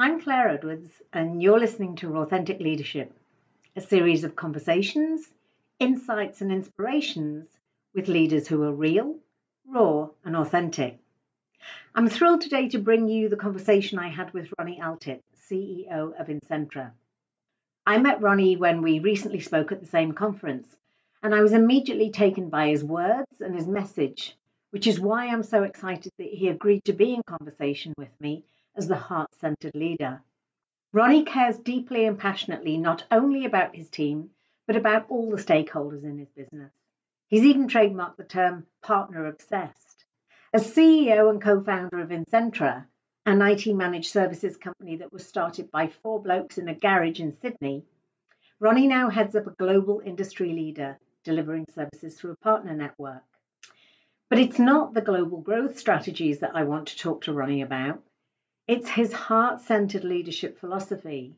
I'm Claire Edwards, and you're listening to Authentic Leadership, a series of conversations, insights, and inspirations with leaders who are real, raw, and authentic. I'm thrilled today to bring you the conversation I had with Ronnie Altit, CEO of Insentra. I met Ronnie when we recently spoke at the same conference, and I was immediately taken by his words and his message, which is why I'm so excited that he agreed to be in conversation with me as the heart centered leader. Ronnie cares deeply and passionately not only about his team, but about all the stakeholders in his business. He's even trademarked the term partner obsessed. As CEO and co founder of Insentra, an IT managed services company that was started by four blokes in a garage in Sydney, Ronnie now heads up a global industry leader delivering services through a partner network. But it's not the global growth strategies that I want to talk to Ronnie about. It's his heart centered leadership philosophy.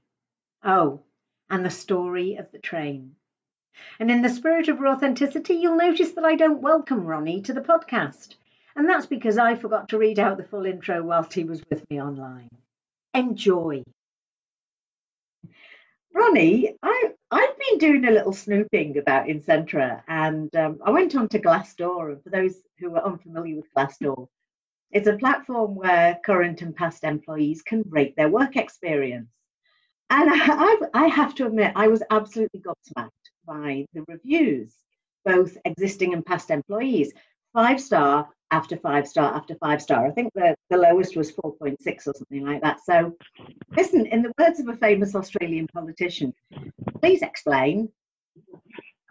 Oh, and the story of the train. And in the spirit of authenticity, you'll notice that I don't welcome Ronnie to the podcast. And that's because I forgot to read out the full intro whilst he was with me online. Enjoy. Ronnie, I, I've been doing a little snooping about Insentra and um, I went on to Glassdoor. And for those who are unfamiliar with Glassdoor, it's a platform where current and past employees can rate their work experience. And I, I have to admit, I was absolutely gobsmacked by the reviews, both existing and past employees. Five star after five star after five star. I think the, the lowest was 4.6 or something like that. So, listen, in the words of a famous Australian politician, please explain.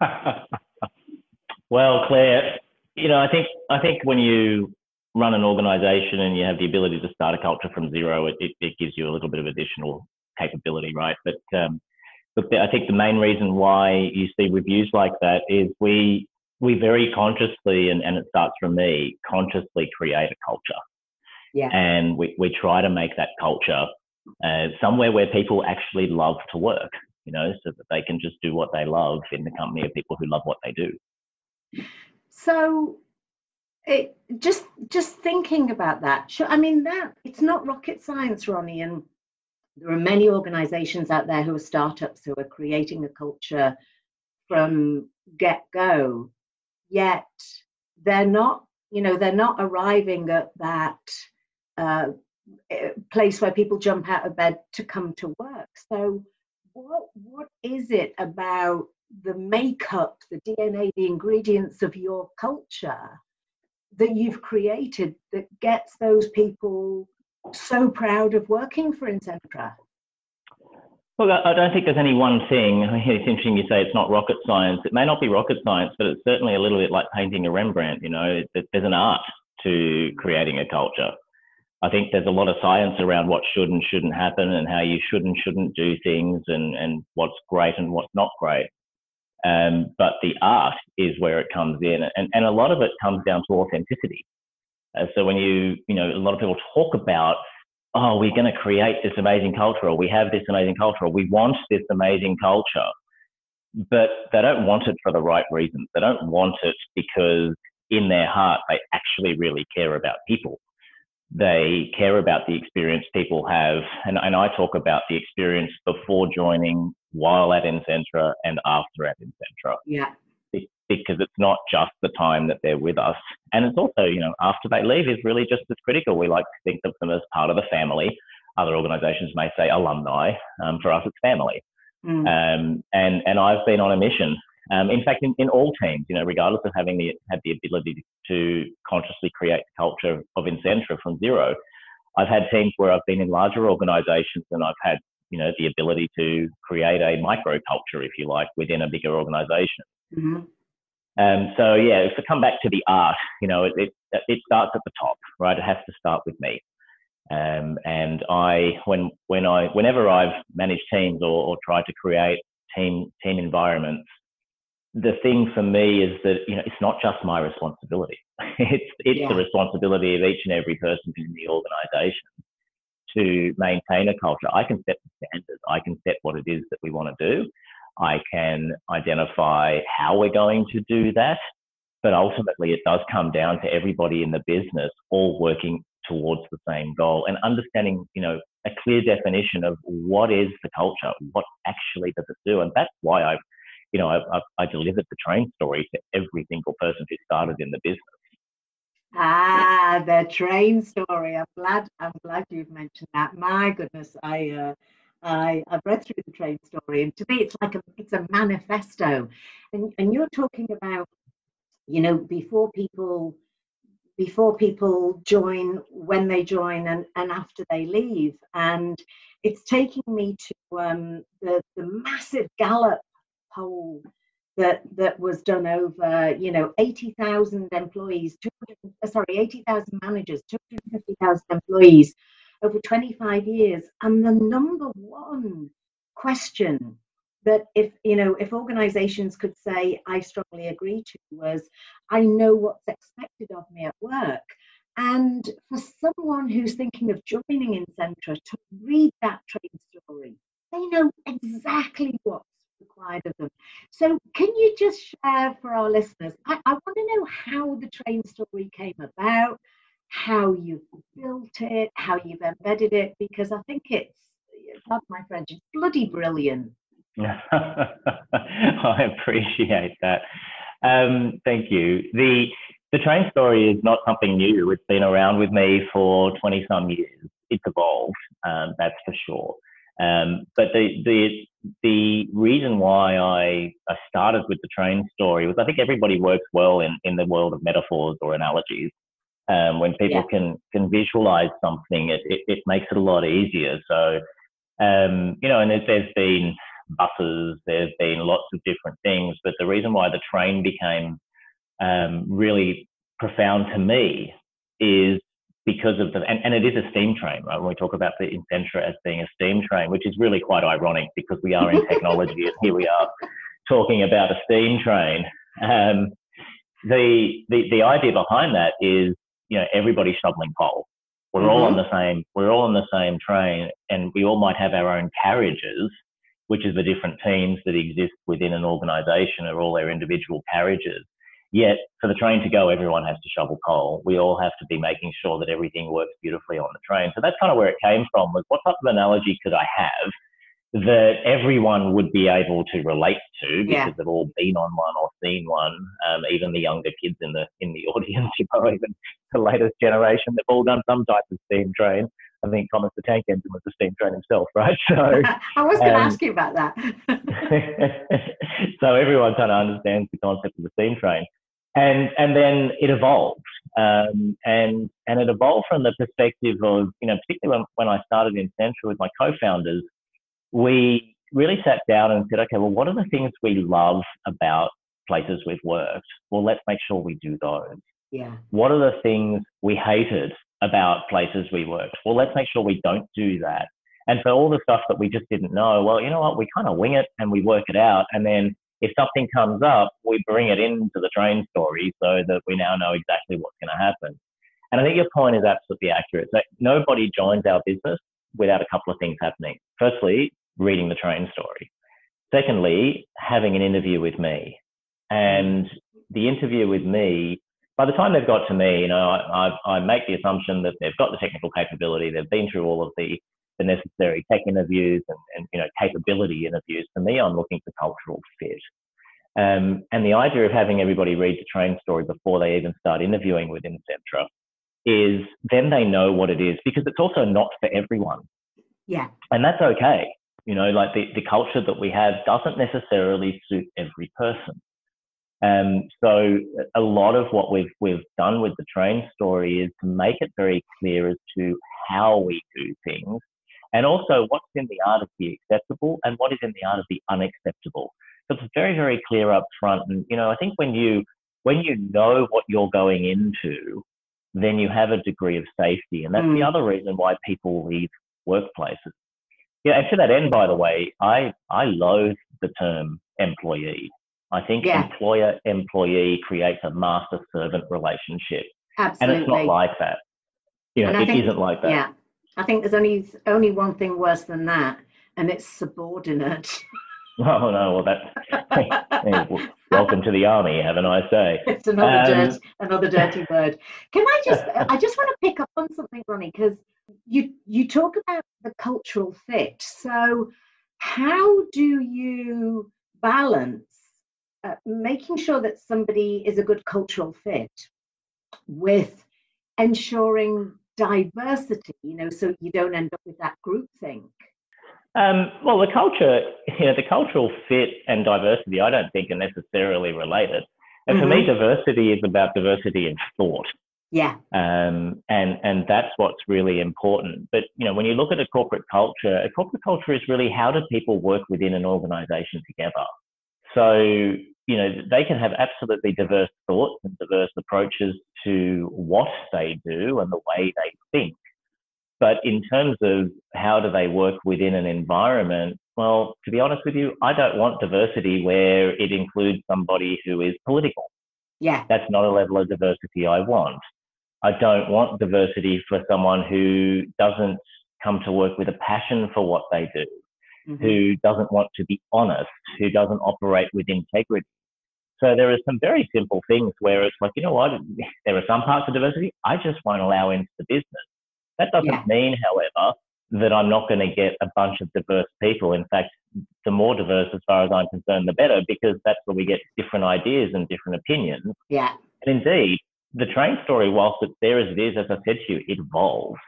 well, Claire, you know, I think I think when you run an organization and you have the ability to start a culture from zero, it, it, it gives you a little bit of additional capability, right? But um, but I think the main reason why you see reviews like that is we we very consciously, and, and it starts from me, consciously create a culture. Yeah. And we, we try to make that culture uh, somewhere where people actually love to work, you know, so that they can just do what they love in the company of people who love what they do. So it just just thinking about that i mean that it's not rocket science ronnie and there are many organizations out there who are startups who are creating a culture from get go yet they're not you know they're not arriving at that uh, eh, place where people jump out of bed to come to work. So what what is it about the makeup the dna the ingredients of your culture that you've created that gets those people so proud of working for Insentra? Well, I don't think there's any one thing. It's interesting you say it's not rocket science. It may not be rocket science, but it's certainly a little bit like painting a Rembrandt. You know, there's an art to creating a culture. I think there's a lot of science around what should and shouldn't happen and how you should and shouldn't do things and, and what's great and what's not great. Um, but the art is where it comes in, and, and a lot of it comes down to authenticity. Uh, so when you, you know, a lot of people talk about, oh, we're going to create this amazing culture, or we have this amazing culture, or we want this amazing culture, but they don't want it for the right reasons. They don't want it because in their heart they actually really care about people. They care about the experience people have, and, and I talk about the experience before joining, while at Insentra and after at Insentra. Yeah. Because it's not just the time that they're with us. And it's also, you know, after they leave is really just as critical. We like to think of them as part of the family. Other organizations may say alumni. Um, for us, it's family. Mm. Um, and, and I've been on a mission. Um, in fact, in, in all teams, you know, regardless of having the, had the ability to consciously create the culture of Insentra from zero, I've had teams where I've been in larger organizations and I've had you know the ability to create a microculture, if you like, within a bigger organization. Mm-hmm. Um, so yeah, to come back to the art, you know, it, it, it starts at the top, right? It has to start with me. Um, and I, when when I, whenever I've managed teams or, or tried to create team team environments, the thing for me is that you know it's not just my responsibility. it's it's yeah. the responsibility of each and every person in the organisation to maintain a culture. I can set the standards. I can set what it is that we want to do. I can identify how we're going to do that. But ultimately, it does come down to everybody in the business all working towards the same goal and understanding, you know, a clear definition of what is the culture, what actually does it do, and that's why I, you know, I, I, I delivered the train story to every single person who started in the business. Ah, the train story. I'm glad. I'm glad you've mentioned that. My goodness, I. Uh, I, I've read through the train story, and to me, it's like a it's a manifesto. And and you're talking about, you know, before people before people join, when they join, and, and after they leave. And it's taking me to um, the, the massive Gallup poll that that was done over, you know, 80,000 employees, uh, sorry, 80,000 managers, 250,000 employees over 25 years. And the number one question that if you know if organizations could say i strongly agree to was i know what's expected of me at work and for someone who's thinking of joining Insentra to read that train story they know exactly what's required of them so can you just share for our listeners i, I want to know how the train story came about how you've built it how you've embedded it because i think it's pardon my french it's bloody brilliant I appreciate that. Um, thank you. The the train story is not something new. It's been around with me for twenty some years. It's evolved, um, that's for sure. Um, but the the the reason why I, I started with the train story was I think everybody works well in, in the world of metaphors or analogies. Um, when people yeah. can can visualize something, it, it, it makes it a lot easier. So um, you know, and there's been buses. There's been lots of different things, but the reason why the train became um, really profound to me is because of the and, and it is a steam train, right? When we talk about the Insentra as being a steam train, which is really quite ironic because we are in technology and here we are talking about a steam train. Um, the, the the idea behind that is you know everybody shoveling coal. We're mm-hmm. all on the same we're all on the same train, and we all might have our own carriages, which is the different teams that exist within an organization or all their individual carriages. Yet, for the train to go, everyone has to shovel coal. We all have to be making sure that everything works beautifully on the train. So that's kind of where it came from was what type of analogy could I have that everyone would be able to relate to because yeah. they've all been on one or seen one. Um, even the younger kids in the in the audience, you know, even the latest generation, they've all done some type of steam train. I think Thomas the Tank Engine was a steam train himself, right? So I was going to um, ask you about that. so everyone kind of understands the concept of the steam train, and and then it evolved, um, and and it evolved from the perspective of you know particularly when, when I started in Central with my co-founders, we really sat down and said, okay, well, what are the things we love about places we've worked? Well, let's make sure we do those. Yeah. What are the things we hated about places we worked. Well, let's make sure we don't do that. And for all the stuff that we just didn't know, well, you know what, we kind of wing it and we work it out. And then if something comes up, we bring it into the train story so that we now know exactly what's going to happen. And I think your point is absolutely accurate. So nobody joins our business without a couple of things happening. Firstly, reading the train story. Secondly, having an interview with me. And the interview with me by the time they've got to me, you know, I, I, I, make the assumption that they've got the technical capability, they've been through all of the, the necessary tech interviews and, and, you know, capability interviews. For me, I'm looking for cultural fit. Um, and the idea of having everybody read the train story before they even start interviewing with Insentra is then they know what it is because it's also not for everyone. Yeah. And that's okay. You know, like the, the culture that we have doesn't necessarily suit every person. Um, so a lot of what we've we've done with the train story is to make it very clear as to how we do things, and also what's in the art of the acceptable and what is in the art of the unacceptable. So it's very very clear up front. And you know, I think when you when you know what you're going into, then you have a degree of safety, and that's mm. the other reason why people leave workplaces. Yeah, and to that end, by the way, I I loathe the term employee. I think yeah. employer employee creates a master servant relationship. Absolutely. And it's not like that. You know, it think, not like that. Yeah. I think there's only only one thing worse than that, and it's subordinate. Oh no, well that's welcome to the army. Have a nice day. It's another um, dirt, another dirty word. Can I just? I just want to pick up on something, Ronnie, because you you talk about the cultural fit. So, how do you balance uh, making sure that somebody is a good cultural fit with ensuring diversity? You know, so you don't end up with that group thing. Um, well, the culture, you know, the cultural fit and diversity, I don't think are necessarily related. And mm-hmm. for me, mm-hmm. diversity is about diversity in thought. Yeah. Um, and and that's what's really important. But you know, when you look at a corporate culture, a corporate culture is really how do people work within an organization together. So you know, they can have absolutely diverse thoughts and diverse approaches to what they do and the way they think. But in terms of how do they work within an environment, well, to be honest with you, I don't want diversity where it includes somebody who is political. Yeah. That's not a level of diversity I want. I don't want diversity for someone who doesn't come to work with a passion for what they do, mm-hmm. who doesn't want to be honest, who doesn't operate with integrity. So there are some very simple things where it's like, you know what, there are some parts of diversity I just won't allow into the business. That doesn't yeah. mean, however, that I'm not going to get a bunch of diverse people. In fact, the more diverse, as far as I'm concerned, the better, because that's where we get different ideas and different opinions. Yeah. And indeed, the train story, whilst it's there as it is, as I said to you, it evolves.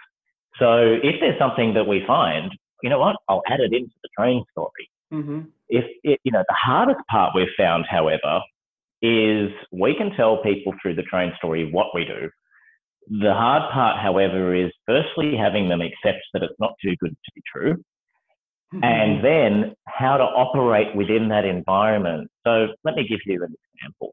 So if there's something that we find, you know what, I'll add it into the train story. Mm-hmm. If it, you know, the hardest part we've found, however, is we can tell people through the train story what we do. The hard part, however, is firstly having them accept that it's not too good to be true, mm-hmm. and then how to operate within that environment. So let me give you an example.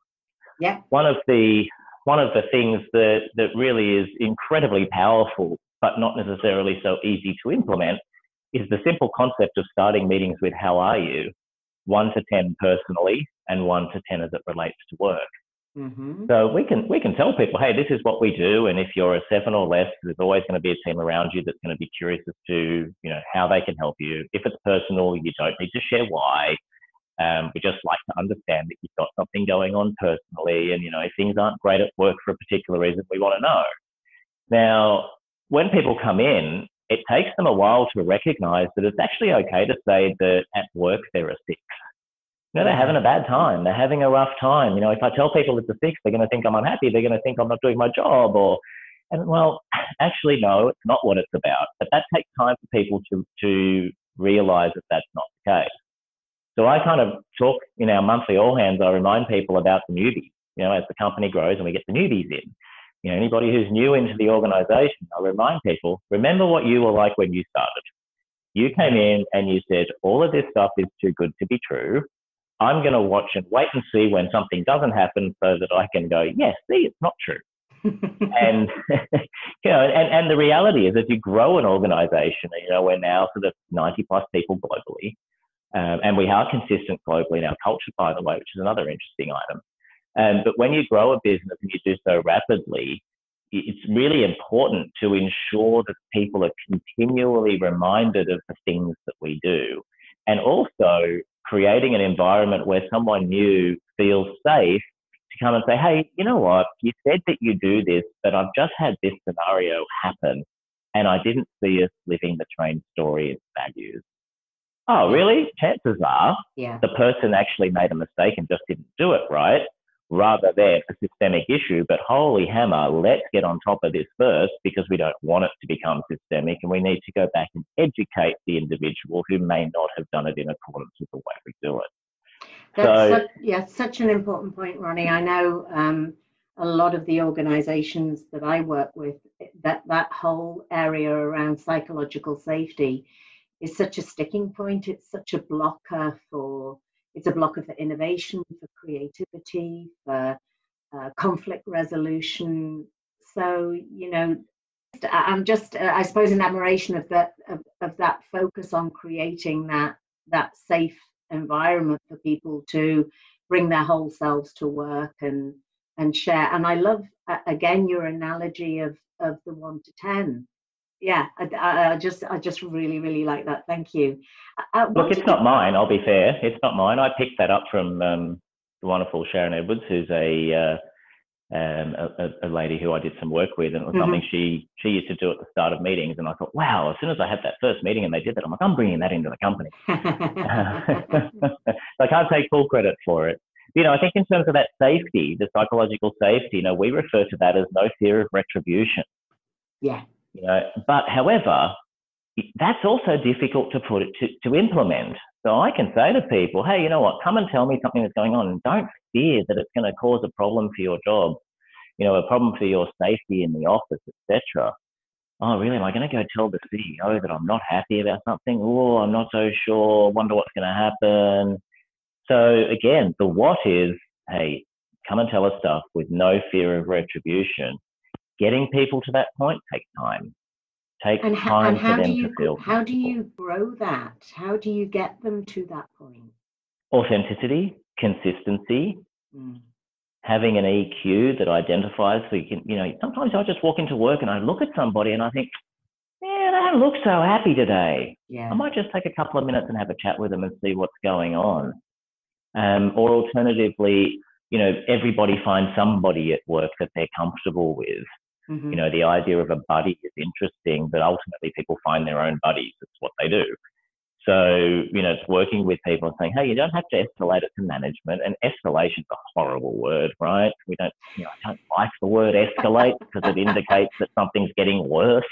Yeah. One of the one of the things that that really is incredibly powerful, but not necessarily so easy to implement, is the simple concept of starting meetings with "How are you?" One to ten personally, and one to ten as it relates to work. Mm-hmm. So we can we can tell people, hey, this is what we do, and if you're a seven or less, there's always going to be a team around you that's going to be curious as to you know how they can help you. If it's personal, you don't need to share why. Um, we just like to understand that you've got something going on personally, and you know if things aren't great at work for a particular reason, we want to know. Now, when people come in, it takes them a while to recognize that it's actually okay to say that at work they're a six you know, they're having a bad time. They're having a rough time. You know, if I tell people it's a six, they're going to think I'm unhappy. They're going to think I'm not doing my job. Or, and well, actually, no, it's not what it's about. But that takes time for people to to realize that that's not the case. So I kind of talk in our monthly all hands. I remind people about the newbies. You know, as the company grows and we get the newbies in. You know, anybody who's new into the organization, I remind people, remember what you were like when you started. You came in and you said, all of this stuff is too good to be true. I'm going to watch and wait and see when something doesn't happen so that I can go, yes, see, it's not true. and you know, and, and the reality is, as you grow an organization, you know, we're now sort of 90 plus people globally, um, and we are consistent globally in our culture, by the way, which is another interesting item. Um, but when you grow a business and you do so rapidly, it's really important to ensure that people are continually reminded of the things that we do, and also creating an environment where someone new feels safe to come and say, hey, you know what? You said that you do this, but I've just had this scenario happen and I didn't see us living the train story and values. Oh, really? Chances are yeah. the person actually made a mistake and just didn't do it right rather than a systemic issue. But holy hammer, let's get on top of this first because we don't want it to become systemic and we need to go back and educate the individual who may not have done it in accordance with the way we do it. That's so, such, yeah, such an important point, Ronnie. I know um, a lot of the organizations that I work with, that, that whole area around psychological safety is such a sticking point. It's such a blocker for it's a blocker for innovation, for creativity, for uh, conflict resolution. So, you know, I'm just, uh, I suppose, in admiration of that of, of that focus on creating that that safe environment for people to bring their whole selves to work and and share. And I love uh, again your analogy of of the one to ten. Yeah, I, I, just I just really really like that. Thank you. Uh, uh Look, it's not mine. I'll be fair. It's not mine. I picked that up from um, the wonderful Sharon Edwards, who's a, uh, um, a, a lady who I did some work with, and it was mm-hmm. something she she used to do at the start of meetings. And I thought, wow, as soon as I had that first meeting and they did that, I'm like, I'm bringing that into the company. So I can't take full credit for it. You know, I think in terms of that safety, the psychological safety, you know, we refer to that as no fear of retribution. Yeah. You know, but however, that's also difficult to put it to, to implement. So I can say to people, hey, you know what, come and tell me something that's going on and don't fear that it's going to cause a problem for your job, you know, a problem for your safety in the office, etc. Oh, really? Am I going to go tell the CEO that I'm not happy about something? Oh, I'm not so sure. Wonder what's going to happen. So again, the what is, hey, come and tell us stuff with no fear of retribution getting people to that point takes time. Takes and, time and for them you, to feel. How do you grow that? How do you get them to that point? Authenticity, consistency, mm. having an EQ that identifies. So you can, you know, sometimes I just walk into work and I look at somebody and I think, yeah, they don't look so happy today. Yeah. I might just take a couple of minutes and have a chat with them and see what's going on. Um, or alternatively, you know, everybody finds somebody at work that they're comfortable with. Mm-hmm. You know, the idea of a buddy is interesting, but ultimately people find their own buddies. It's what they do. So, you know, it's working with people and saying, hey, you don't have to escalate it to management. And escalation is a horrible word, right? We don't, you know, I don't like the word escalate because it indicates that something's getting worse.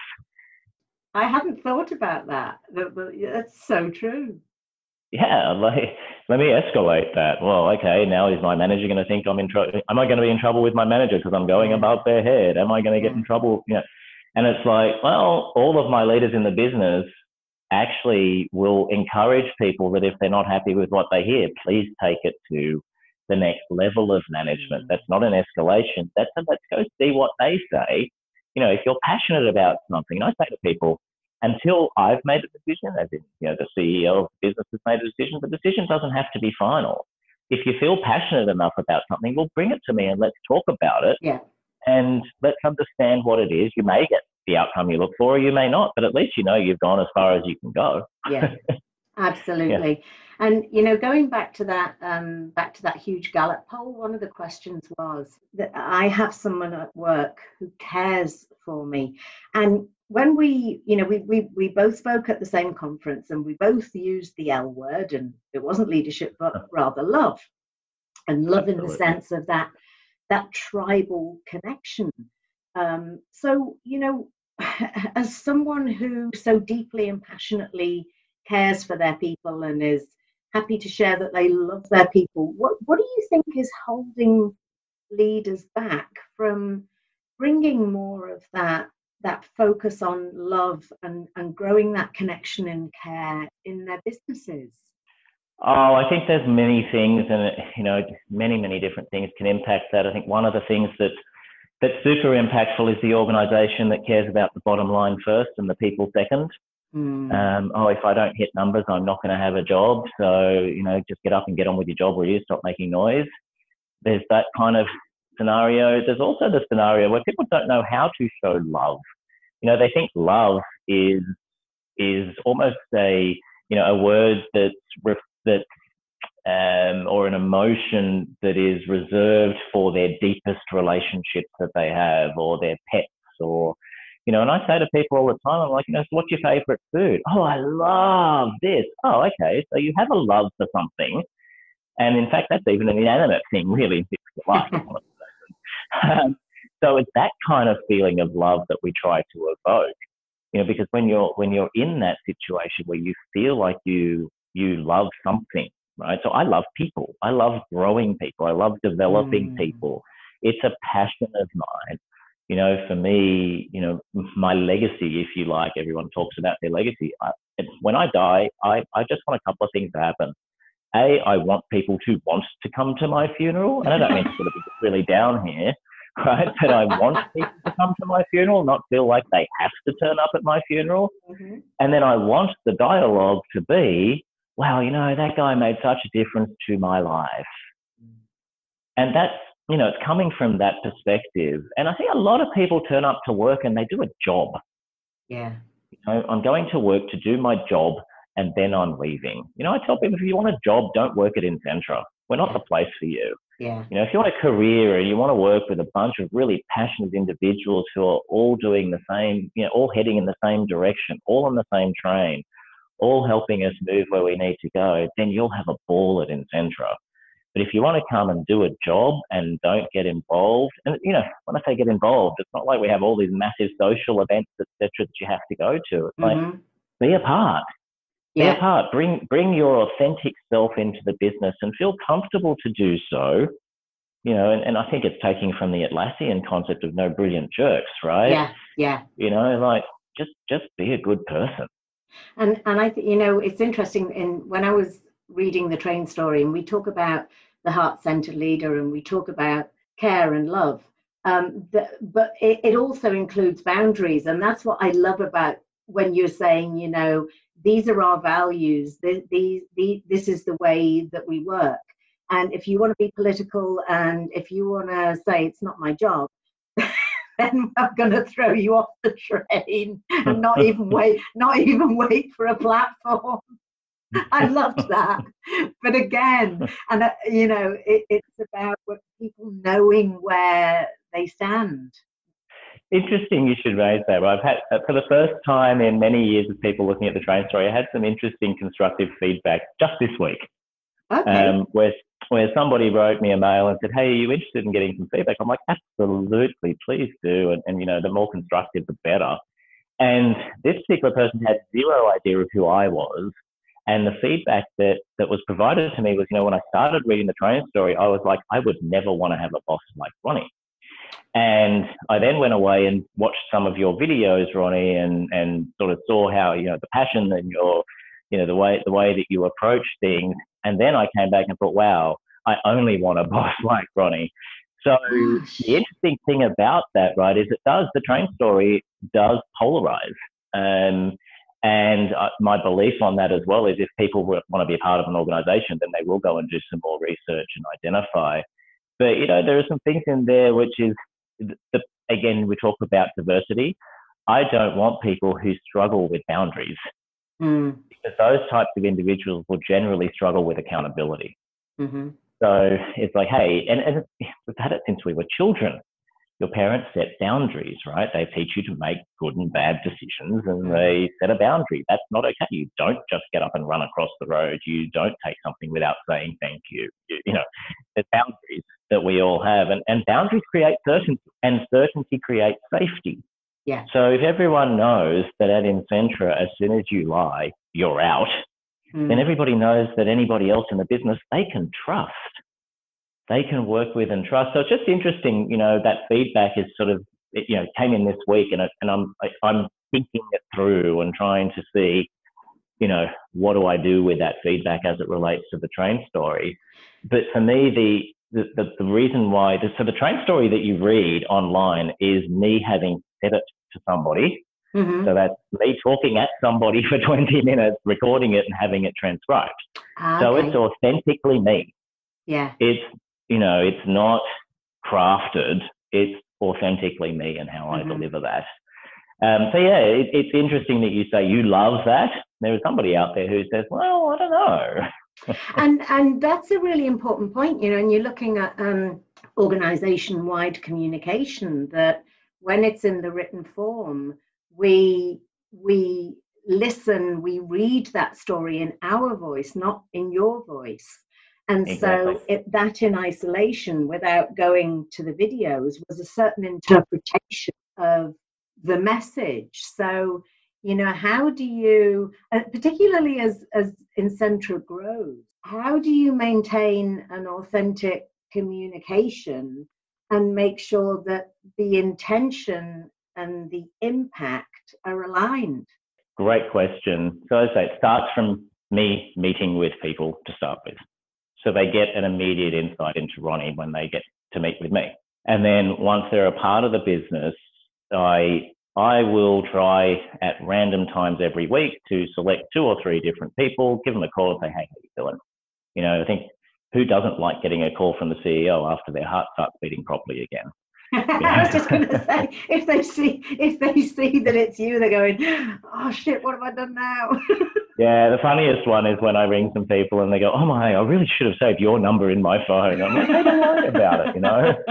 I hadn't thought about that. That's so true yeah, like, let me escalate that. Well, okay, now is my manager going to think I'm in trouble? Am I going to be in trouble with my manager because I'm going above their head? Am I going to get in trouble? You know, and it's like, well, all of my leaders in the business actually will encourage people that if they're not happy with what they hear, please take it to the next level of management. Mm. That's not an escalation. That's a, let's go see what they say. You know, if you're passionate about something, and I say to people, until I've made a decision, as in, you know, the CEO of the business has made a decision, the decision doesn't have to be final. If you feel passionate enough about something, well, bring it to me and let's talk about it. Yeah. And let's understand what it is. You may get the outcome you look for, or you may not, but at least you know you've gone as far as you can go. Yeah, absolutely. Yeah. And you know, going back to that, um, back to that huge Gallup poll, one of the questions was that I have someone at work who cares for me, and when we, you know, we, we, we both spoke at the same conference and we both used the L word, and it wasn't leadership, but rather love, and love Absolutely. in the sense of that that tribal connection. Um, so, you know, as someone who so deeply and passionately cares for their people and is happy to share that they love their people, what what do you think is holding leaders back from bringing more of that that focus on love and, and growing that connection and care in their businesses? Oh, I think there's many things, and you know, many many different things can impact that. I think one of the things that that's super impactful is the organisation that cares about the bottom line first and the people second. Mm. Um, oh, if I don't hit numbers, I'm not going to have a job. So you know, just get up and get on with your job, or you stop making noise. There's that kind of scenario. There's also the scenario where people don't know how to show love. You know, they think love is is almost a you know a word that's that um, or an emotion that is reserved for their deepest relationships that they have, or their pets, or you know. And I say to people all the time, I'm like, you know, so what's your favorite food? Oh, I love this. Oh, okay. So you have a love for something, and in fact, that's even an inanimate thing, really. Um, so it's that kind of feeling of love that we try to evoke, you know, because when you're when you're in that situation where you feel like you you love something, right? So I love people. I love growing people. I love developing mm. people. It's a passion of mine. You know, for me, you know, my legacy, if you like, everyone talks about their legacy. I, when I die, I, I just want a couple of things to happen. A, I want people to want to come to my funeral, and I don't mean to sort of be really down here, right? That I want people to come to my funeral, not feel like they have to turn up at my funeral. Mm-hmm. And then I want the dialogue to be, wow, you know, that guy made such a difference to my life. And that's, you know, it's coming from that perspective. And I think a lot of people turn up to work and they do a job. Yeah. You know, I'm going to work to do my job and then I'm leaving. You know, I tell people if you want a job, don't work at Insentra. We're not the place for you. Yeah. You know, if you want a career and you want to work with a bunch of really passionate individuals who are all doing the same, you know, all heading in the same direction, all on the same train, all helping us move where we need to go, then you'll have a ball at Insentra. But if you want to come and do a job and don't get involved, and you know, when I say get involved, it's not like we have all these massive social events, etc., that you have to go to. It's like Mhm. be a part Yeah. part. Bring bring your authentic self into the business and feel comfortable to do so. You know, and, and I think it's taking from the Atlassian concept of no brilliant jerks, right? Yeah. Yeah. You know, like just just be a good person. And and I think you know it's interesting. In when I was reading the train story, and we talk about the heart-centered leader, and we talk about care and love. Um, the, but it, it also includes boundaries, and that's what I love about when you're saying, you know, these are our values. These, these, these this is the way that we work. And if you want to be political, and if you want to say it's not my job, then I'm going to throw you off the train and not even wait, not even wait for a platform. I loved that. But again, and uh, you know, it, it's about people knowing where they stand. Interesting you should raise that. I've had uh, for the first time in many years of people looking at the train story, I had some interesting constructive feedback just this week. Okay. um, where where somebody wrote me a mail and said, "Hey, are you interested in getting some feedback?" I'm like, "Absolutely, please do." And, and you know, the more constructive, the better. And this particular person had zero idea of who I was. And the feedback that that was provided to me was, you know, when I started reading the train story, I was like, I would never want to have a boss like Ronnie. And I then went away and watched some of your videos, Ronnie, and and sort of saw how you know the passion and your you know the way the way that you approach things and then I came back and thought, wow, I only want a boss like Ronnie. So the interesting thing about that, right, is it does the train story does polarize. Um, and my belief on that as well is if people want to be a part of an organization, then they will go and do some more research and identify. But you know, there are some things in there which is the, again we talk about diversity. I don't want people who struggle with boundaries Mm, because those types of individuals will generally struggle with accountability. hmm So it's like, hey, and, and we've had it since we were children. Your parents set boundaries, right? They teach you to make good and bad decisions and they set a boundary. That's not okay. You don't just get up and run across the road. You don't take something without saying thank you. You, you know, there's boundaries that we all have and, and boundaries create certainty and certainty creates safety. Yeah. So if everyone knows that at Insentra, as soon as you lie, you're out, Mm. then everybody knows that anybody else in the business they can trust. They can work with and trust. So it's just interesting, you know, that feedback is sort of, it, you know, came in this week, and it, and I'm I, I'm thinking it through and trying to see, you know, what do I do with that feedback as it relates to the train story. But for me, the the, the, the reason why, the, so the train story that you read online is me having said it to somebody Mhm. so that's me talking at somebody for 20 minutes, recording it and having it transcribed. Ah, So okay. it's authentically me. yeah. It's, you know, it's not crafted. It's authentically me and how Mhm. I deliver that. Um, so yeah, it, it's interesting that you say you love that. There is somebody out there who says, well, I don't know. and and that's a really important point you know and you're looking at um, organization wide communication that when it's in the written form we we listen we read that story in our voice not in your voice and so it, that in isolation without going to the videos was a certain interpretation of the message so you know how do you uh, particularly as as insentra grows how do you maintain an authentic communication and make sure that the intention and the impact are aligned Great question. So as I say, it starts from me meeting with people to start with. So they get an immediate insight into Ronnie when they get to meet with me. And then once they're a part of the business, I I will try at random times every week to select two or three different people, give them a call and say, hey, how you doing? You know, I think who doesn't like getting a call from the CEO after their heart starts beating properly again? I was just going to say, if they see if they see that it's you, they're going, "Oh shit, what have I done now?" yeah, the funniest one is when I ring some people and they go, "Oh my, I really should have saved your number in my phone." I'm like, "Don't worry about it, you know.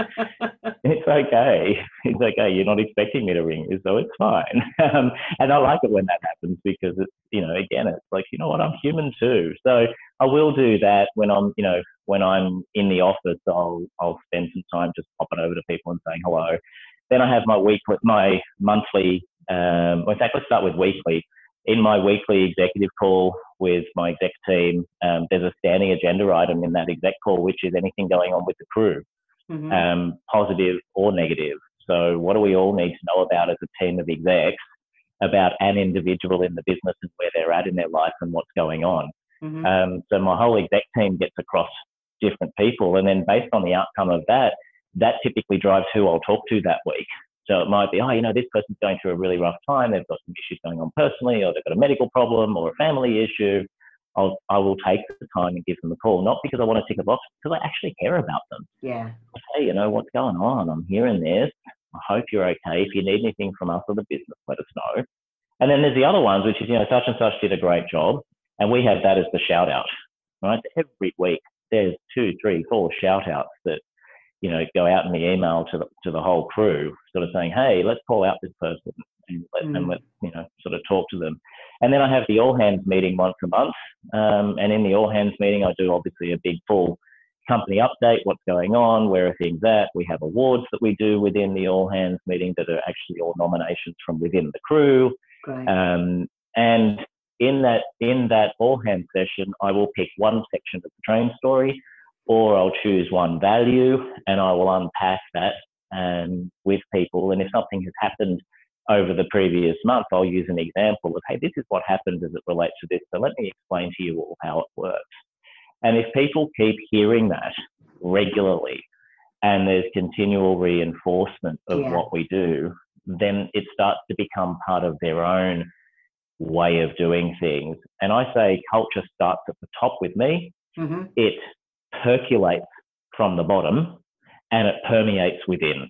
It's okay. It's okay. You're not expecting me to ring you, so it's fine." Um, and I like it when that happens because it's, you know, again, it's like, you know what, I'm human too. So I will do that when I'm, you know, when I'm in the office, I'll I'll spend some time just popping over to people and saying hello. Then I have my week with my monthly. Um, in fact, let's start with weekly. In my weekly executive call with my exec team, um, there's a standing agenda item in that exec call, which is anything going on with the crew, mm-hmm. um, positive or negative. So, what do we all need to know about as a team of execs about an individual in the business and where they're at in their life and what's going on? Mm-hmm. Um, so my whole exec team gets across different people. And then based on the outcome of that, that typically drives who I'll talk to that week. So it might be, oh, you know, this person's going through a really rough time. They've got some issues going on personally, or they've got a medical problem or a family issue. I'll, I will take the time and give them a call, not because I want to tick a box, because I actually care about them. Yeah. Hey, you know, what's going on? I'm hearing this. I hope you're okay. If you need anything from us or the business, let us know. And then there's the other ones, which is, you know, such and such did a great job. And we have that as the shout out, right? Every week there's two, three, four shout outs that, you know, go out in the email to the, to the whole crew, sort of saying, hey, let's call out this person and let mm. them, let, you know, sort of talk to them. And then I have the all hands meeting once a month. Um, and in the all hands meeting, I do obviously a big full company update, what's going on, where are things at. We have awards that we do within the all hands meeting that are actually all nominations from within the crew. Um, and in that in that all hands session, I will pick one section of the train story, or I'll choose one value and I will unpack that um, with people. And if something has happened over the previous month, I'll use an example of, hey, this is what happened as it relates to this. So let me explain to you all how it works. And if people keep hearing that regularly and there's continual reinforcement of yeah. what we do, then it starts to become part of their own way of doing things. And I say culture starts at the top with me. Mm-hmm. It percolates from the bottom and it permeates within.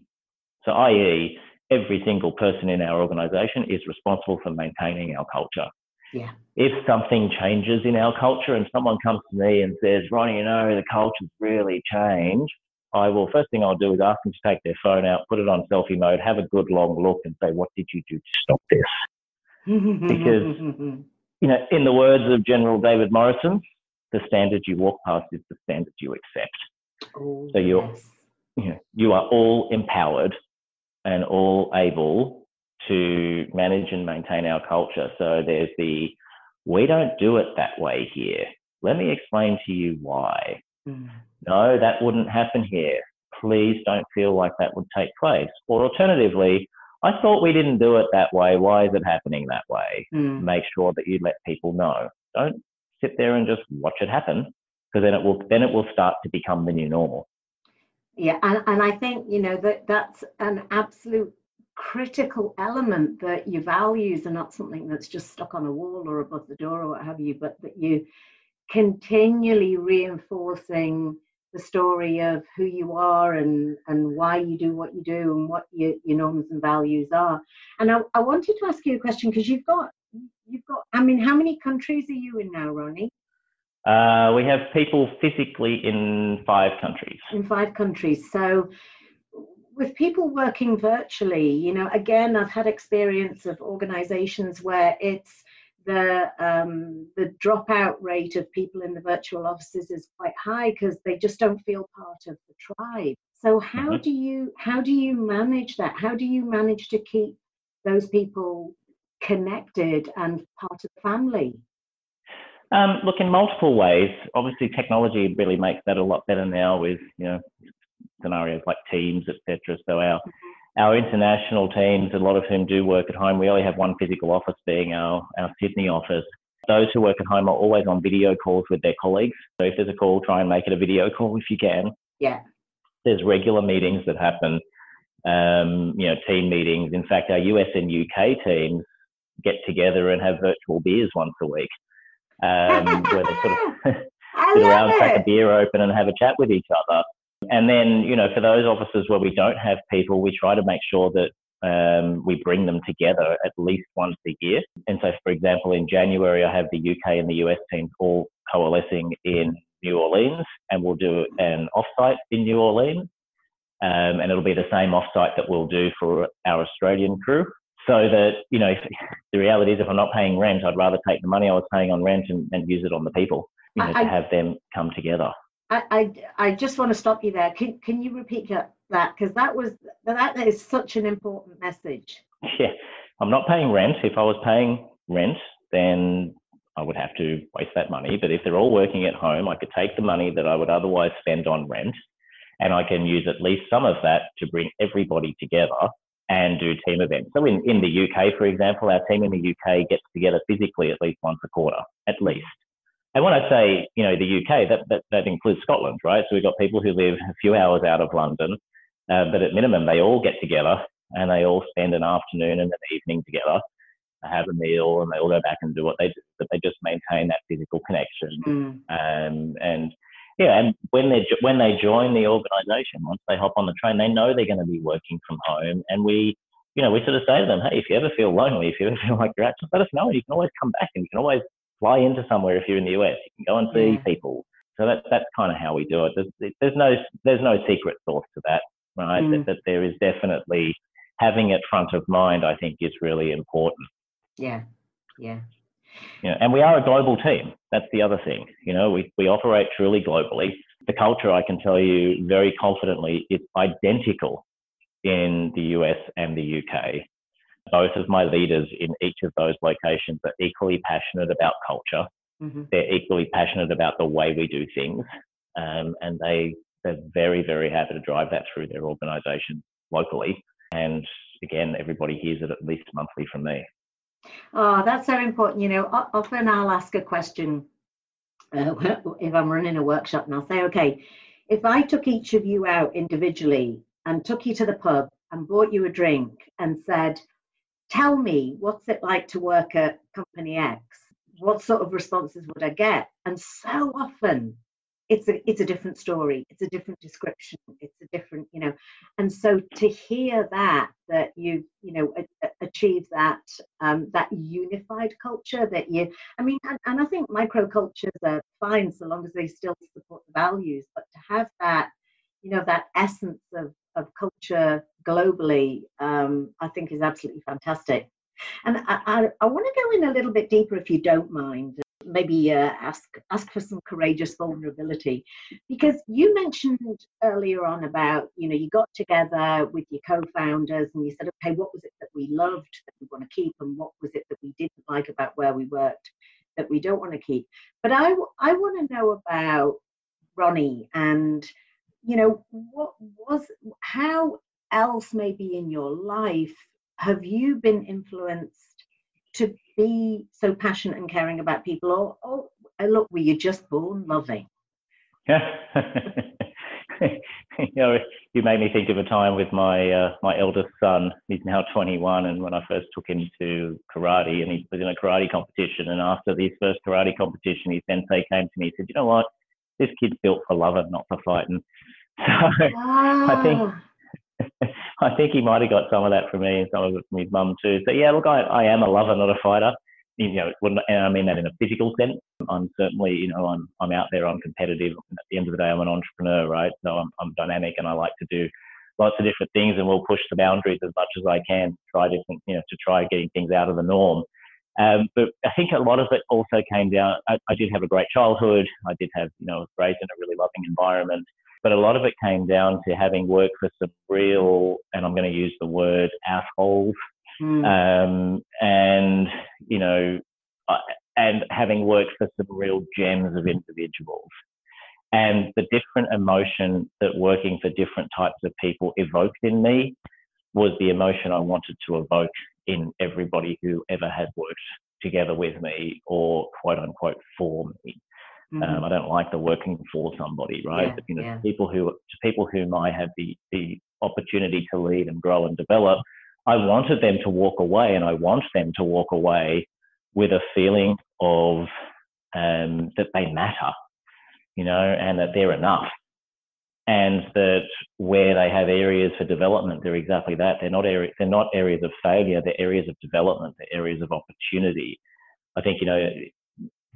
So, i.e., every single person in our organization is responsible for maintaining our culture. Yeah. If something changes in our culture and someone comes to me and says, Ronnie, you know, the culture's really changed, I will, first thing I'll do is ask them to take their phone out, put it on selfie mode, have a good long look and say, what did you do to stop this? because, you know, in the words of General David Morrison, the standard you walk past is the standard you accept. Oh, so you're, yes. you, know, you are all empowered and all able to manage and maintain our culture. So there's the, we don't do it that way here. Let me explain to you why. Mm. No, that wouldn't happen here. Please don't feel like that would take place. Or alternatively, I thought we didn't do it that way. Why is it happening that way? Mm. Make sure that you let people know. Don't sit there and just watch it happen because then it will then it will start to become the new normal. Yeah, and, and I think you know that that's an absolute critical element that your values are not something that's just stuck on a wall or above the door or what have you, but that you continually reinforcing the story of who you are and, and why you do what you do and what your, your norms and values are. And I, I wanted to ask you a question because you've got you've got I mean how many countries are you in now, Ronnie? Uh, we have people physically in five countries. In five countries. So with people working virtually, you know, again, I've had experience of organizations where it's the um, the dropout rate of people in the virtual offices is quite high because they just don't feel part of the tribe. So how mm-hmm. do you how do you manage that? How do you manage to keep those people connected and part of the family? Um, look, in multiple ways. Obviously, technology really makes that a lot better now with you know scenarios like Teams, etc. So our mm-hmm our international teams, a lot of whom do work at home, we only have one physical office being our, our Sydney office. Those who work at home are always on video calls with their colleagues. So if there's a call, try and make it a video call if you can. Yeah. There's regular meetings that happen, um, you know, team meetings. In fact, our US and UK teams get together and have virtual beers once a week, um, where they sort of sit around, it. crack a beer open, and have a chat with each other. And then, you know, for those offices where we don't have people, we try to make sure that um, we bring them together at least once a year. And so, for example, in January, I have the UK and the US teams all coalescing in New Orleans, and we'll do an offsite in New Orleans. Um, and it'll be the same offsite that we'll do for our Australian crew. So that, you know, if, the reality is if I'm not paying rent, I'd rather take the money I was paying on rent and, and use it on the people, you know, I, to have them come together. I, I, I just want to stop you there. Can, can you repeat that? Because that was that is such an important message. Yeah, I'm not paying rent. If I was paying rent, then I would have to waste that money. But if they're all working at home, I could take the money that I would otherwise spend on rent, and I can use at least some of that to bring everybody together and do team events. So in, in the UK, for example, our team in the UK gets together physically at least once a quarter, at least. And when I say, you know, the UK, that, that, that includes Scotland, right? So we've got people who live a few hours out of London, uh, but at minimum, they all get together and they all spend an afternoon and an evening together, have a meal, and they all go back and do what they do. But they just maintain that physical connection. Mm. Um, and yeah, and when they when they join the organisation, once they hop on the train, they know they're going to be working from home, and we. You know, we sort of say to them, hey, if you ever feel lonely, if you ever feel like you're out, just let us know. You can always come back and you can always fly into somewhere if you're in the US. You can go and see yeah. people. So that, that's kind of how we do it. There's, there's no there's no secret sauce to that, right? Mm. That, that there is definitely having it front of mind. I think is really important. Yeah, yeah. You know, and we are a global team. That's the other thing. You know, we, we operate truly globally. The culture, I can tell you very confidently, is identical in the US and the UK both of my leaders in each of those locations are equally passionate about culture. Mm-hmm. They're equally passionate about the way we do things, um, and they they're very very happy to drive that through their organisation locally. And again, everybody hears it at least monthly from me. Oh, that's so important. You know, often I'll ask a question uh, if I'm running a workshop, and I'll say, okay, if I took each of you out individually and took you to the pub and bought you a drink and said, tell me what's it like to work at company X? What sort of responses would I get? And so often it's a it's a different story it's a different description it's a different you know and so to hear that that you you know a, a, achieve that um, that unified culture that you i mean and, and i think microcultures are fine so long as they still support the values but to have that you know that essence of of culture globally, um, I think is absolutely fantastic. And I, I, I want to go in a little bit deeper, if you don't mind. Maybe uh, ask ask for some courageous vulnerability, because you mentioned earlier on about you know you got together with your co-founders and you said, okay, what was it that we loved that we want to keep, and what was it that we didn't like about where we worked that we don't want to keep. But I I want to know about Ronnie and you know what was how else maybe in your life have you been influenced to be so passionate and caring about people or, or uh, look were you just born loving. Yeah you know you made me think of a time with my uh, my eldest son. He's now 21 and when i first took him to karate and he was in a karate competition and after his first karate competition his sensei came to me and said you know what? This kid's built for loving not for fighting. So wow. I think I think he might have got some of that from me and some of it from his mum too. So yeah, look, I, I am a lover, not a fighter. You know, and I mean that in a physical sense. I'm certainly, you know, I'm I'm out there. I'm competitive. At the end of the day, I'm an entrepreneur, right? So I'm I'm dynamic, and I like to do lots of different things, and we'll push the boundaries as much as I can. Try different, you know, to try getting things out of the norm. Um, but I think a lot of it also came down. I, I did have a great childhood. I did have, you know, raised in a really loving environment. But a lot of it came down to having worked for some real, and I'm going to use the word assholes, mm. um, and you know, and having worked for some real gems of individuals. And the different emotion that working for different types of people evoked in me was the emotion I wanted to evoke in everybody who ever had worked together with me or quote unquote for me. Um, mm-hmm. Um, I don't like the working for somebody, right? Yeah, but, you know, yeah. people who to people whom I had the the opportunity to lead and grow and develop, I wanted them to walk away, and I want them to walk away with a feeling of um, that they matter, you know, and that they're enough. and that where they have areas for development, they're exactly that. They're not areas, they're not areas of failure. They're areas of development. They're areas of opportunity. I think you know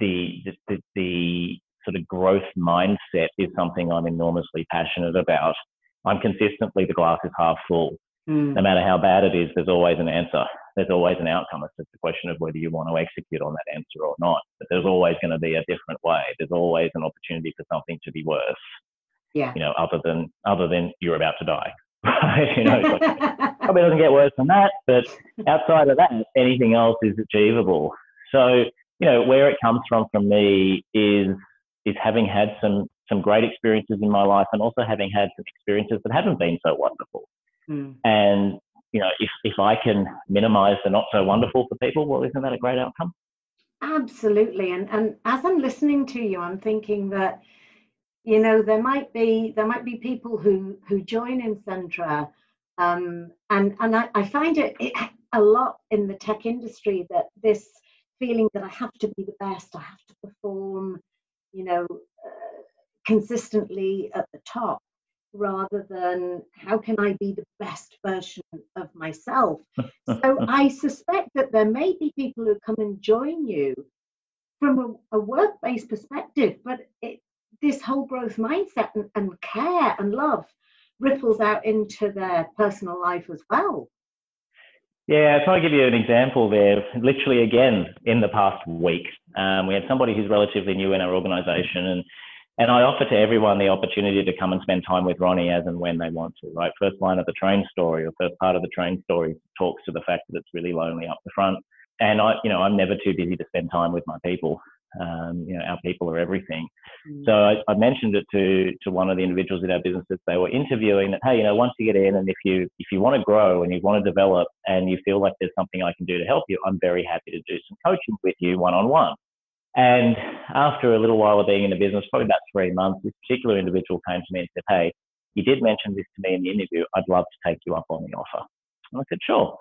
the the, the sort of growth mindset is something I'm enormously passionate about. I'm consistently the glass is half full. Mm. No matter how bad it is, there's always an answer. There's always an outcome. It's just a question of whether you want to execute on that answer or not. But there's always going to be a different way. There's always an opportunity for something to be worse. Yeah. You know, other than other than you're about to die. you know, like, probably doesn't get worse than that. But outside of that, anything else is achievable. So you know, where it comes from from me is is having had some some great experiences in my life and also having had some experiences that haven't been so wonderful. Mm. And you know, if if I can minimize the not so wonderful for people, well, isn't that a great outcome? Absolutely. And and as I'm listening to you, I'm thinking that you know there might be there might be people who who join Insentra, um, and and I, I find it, it a lot in the tech industry that this feeling that I have to be the best, I have to perform, you know, uh, consistently at the top, rather than how can I be the best version of myself. so I suspect that there may be people who come and join you from a, a work-based perspective, but it, this whole growth mindset and, and care and love ripples out into their personal life as well. Yeah, I'll give you an example there. Literally, again, in the past week, um, we had somebody who's relatively new in our organisation, and and I offer to everyone the opportunity to come and spend time with Ronnie as and when they want to. Right, first line of the train story or first part of the train story talks to the fact that it's really lonely up the front, and I, you know, I'm never too busy to spend time with my people. Um, you know, our people are everything. Mm. So I, I, mentioned it to to one of the individuals in our business that they were interviewing that hey, you know, once you get in and if you if you want to grow and you want to develop and you feel like there's something I can do to help you, I'm very happy to do some coaching with you one on one. And after a little while of being in the business, probably about three months, this particular individual came to me and said, Hey, you did mention this to me in the interview. I'd love to take you up on the offer. And I said, Sure.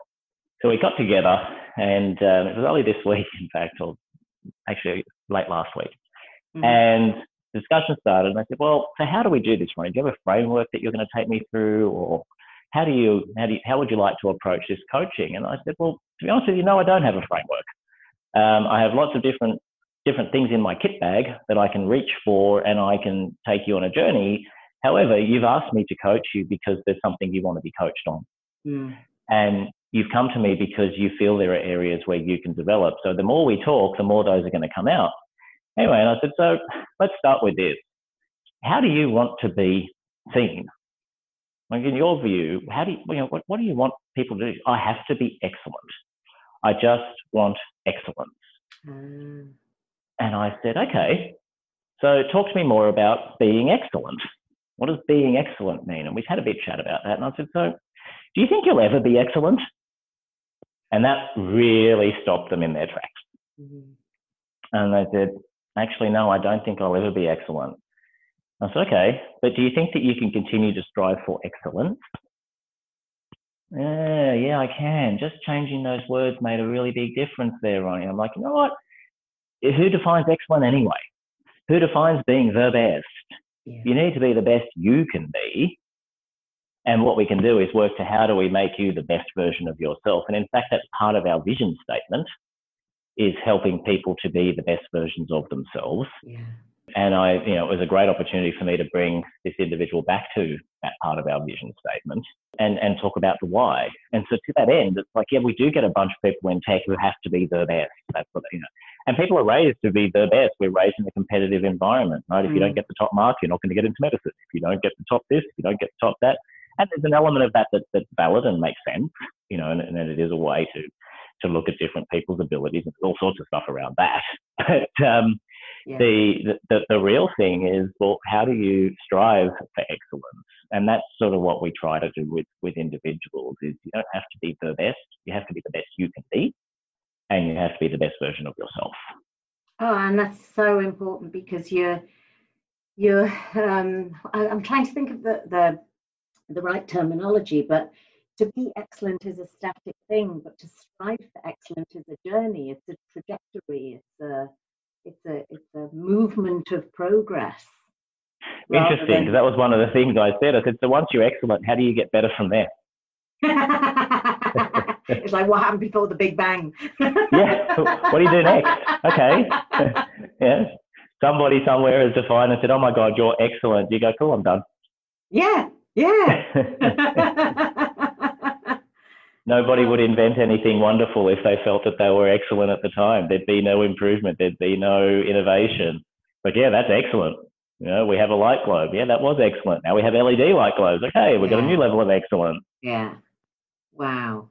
So we got together, and um, it was only this week, in fact, or actually late last week. Mm-hmm. And discussion started, and I said, "Well, so how do we do this, Ronnie? Do you have a framework that you're going to take me through, or how do you how do you, how would you like to approach this coaching?" And I said, "Well, to be honest with you, no, I don't have a framework. Um, I have lots of different different things in my kit bag that I can reach for, and I can take you on a journey. However, you've asked me to coach you because there's something you want to be coached on, mm. and you've come to me because you feel there are areas where you can develop. So the more we talk, the more those are going to come out. Anyway, and I said, so let's start with this. How do you want to be seen? Like in your view, how do you, you know, what, what do you want people to do? I have to be excellent. I just want excellence. Mm. And I said, okay, so talk to me more about being excellent. What does being excellent mean? And we've had a bit chat about that. And I said, so do you think you'll ever be excellent? And that really stopped them in their tracks. Mm-hmm. And they said, actually, no, I don't think I'll ever be excellent. I said, okay, but do you think that you can continue to strive for excellence? Yeah, yeah, I can. Just changing those words made a really big difference there, Ronnie. I'm like, you know what? Who defines excellent anyway? Who defines being the best? Yeah. You need to be the best you can be and what we can do is work to how do we make you the best version of yourself. And in fact, that's part of our vision statement is helping people to be the best versions of themselves. Yeah. And I, you know, it was a great opportunity for me to bring this individual back to that part of our vision statement and, and talk about the why. And so to that end, it's like, yeah, we do get a bunch of people in tech who have to be the best. That's what, you know, and people are raised to be the best. We're raised in a competitive environment, right? If you don't mm. get the top mark, you're not going to get into medicine. If you don't get the top this, if you don't get the top that, and there's an element of that, that that's valid and makes sense, you know, and, and it is a way to to look at different people's abilities and all sorts of stuff around that. But um, yeah. the, the the real thing is, well, how do you strive for excellence? And that's sort of what we try to do with with individuals. Is you don't have to be the best; you have to be the best you can be, and you have to be the best version of yourself. Oh, and that's so important because you're you're. Um, I, am trying to think of the the the right terminology, but to be excellent is a static thing, but to strive for excellence is a journey. It's a trajectory. It's a it's a it's a movement of progress. Interesting, because than... that was one of the things I said. I said, so once you're excellent, how do you get better from there? it's like what happened before the Big Bang. yeah. What do you do next? Okay. yeah. Somebody somewhere has defined and said, "Oh my God, you're excellent." You go, "Cool, I'm done." Yeah. Yeah. Nobody would invent anything wonderful if they felt that they were excellent at the time. There'd be no improvement. There'd be no innovation. But yeah, that's excellent. You know, we have a light globe. Yeah, that was excellent. Now we have LED light globes. Okay, we've yeah. got a new level of excellence. Yeah. Wow.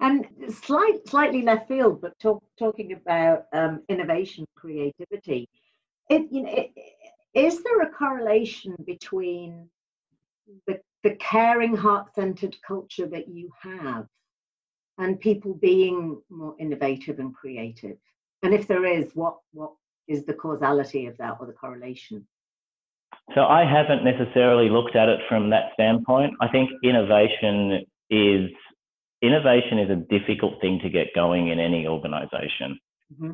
And slight, slightly left field, but talk, talking about um, innovation, creativity. It, you know, it, is there a correlation between the, the caring, heart-centered culture that you have and people being more innovative and creative? And if there is, what what is the causality of that or the correlation? So I haven't necessarily looked at it from that standpoint. I think innovation is innovation is a difficult thing to get going in any organization. Mm-hmm.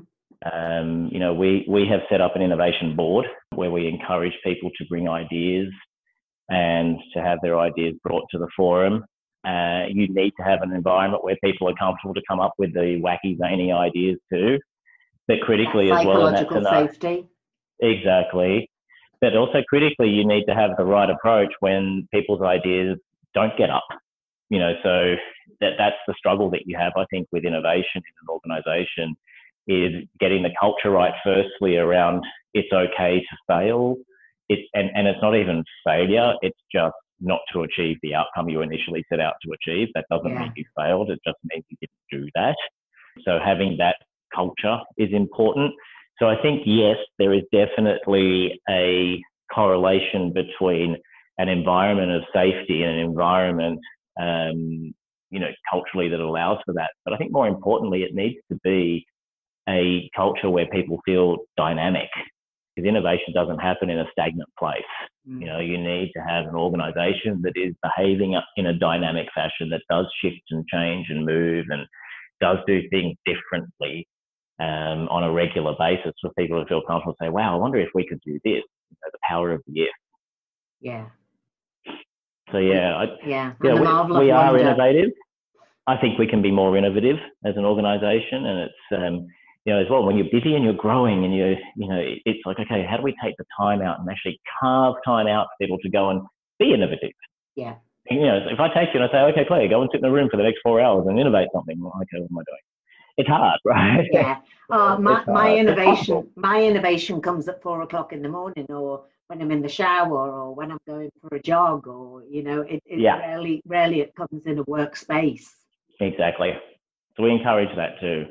Um, you know, we, we have set up an innovation board where we encourage people to bring ideas and to have their ideas brought to the forum. Uh, you need to have an environment where people are comfortable to come up with the wacky, zany ideas too. But critically as well, and that's safety. Exactly. But also critically, you need to have the right approach when people's ideas don't get up you know, so that that's the struggle that you have, I think, with innovation in an organization is getting the culture right firstly around it's okay to fail. It, and, and it's not even failure, it's just not to achieve the outcome you initially set out to achieve. That doesn't yeah. mean you failed, it just means you didn't do that. So having that culture is important. So I think, yes, there is definitely a correlation between an environment of safety and an environment um, you know, culturally that allows for that. But I think more importantly, it needs to be a culture where people feel dynamic because innovation doesn't happen in a stagnant place. Mm. You know, you need to have an organization that is behaving in a dynamic fashion that does shift and change and move and does do things differently um, on a regular basis for people to feel comfortable say, wow, I wonder if we could do this. You know, the power of the if. Yeah. So yeah, I, yeah, yeah, we, we are innovative. I think we can be more innovative as an organisation, and it's um, you know as well when you're busy and you're growing and you you know it's like okay, how do we take the time out and actually carve time out for people to go and be innovative? Yeah. And, you know, if I take you and I say, okay, Claire, go and sit in the room for the next four hours and innovate something. Well, okay, what am I doing? It's hard, right? Yeah. Uh, my, my innovation, my innovation comes at four o'clock in the morning, or when I'm in the shower or when I'm going for a jog or you know it, it yeah. rarely rarely it comes in a workspace. Exactly. So we encourage that too.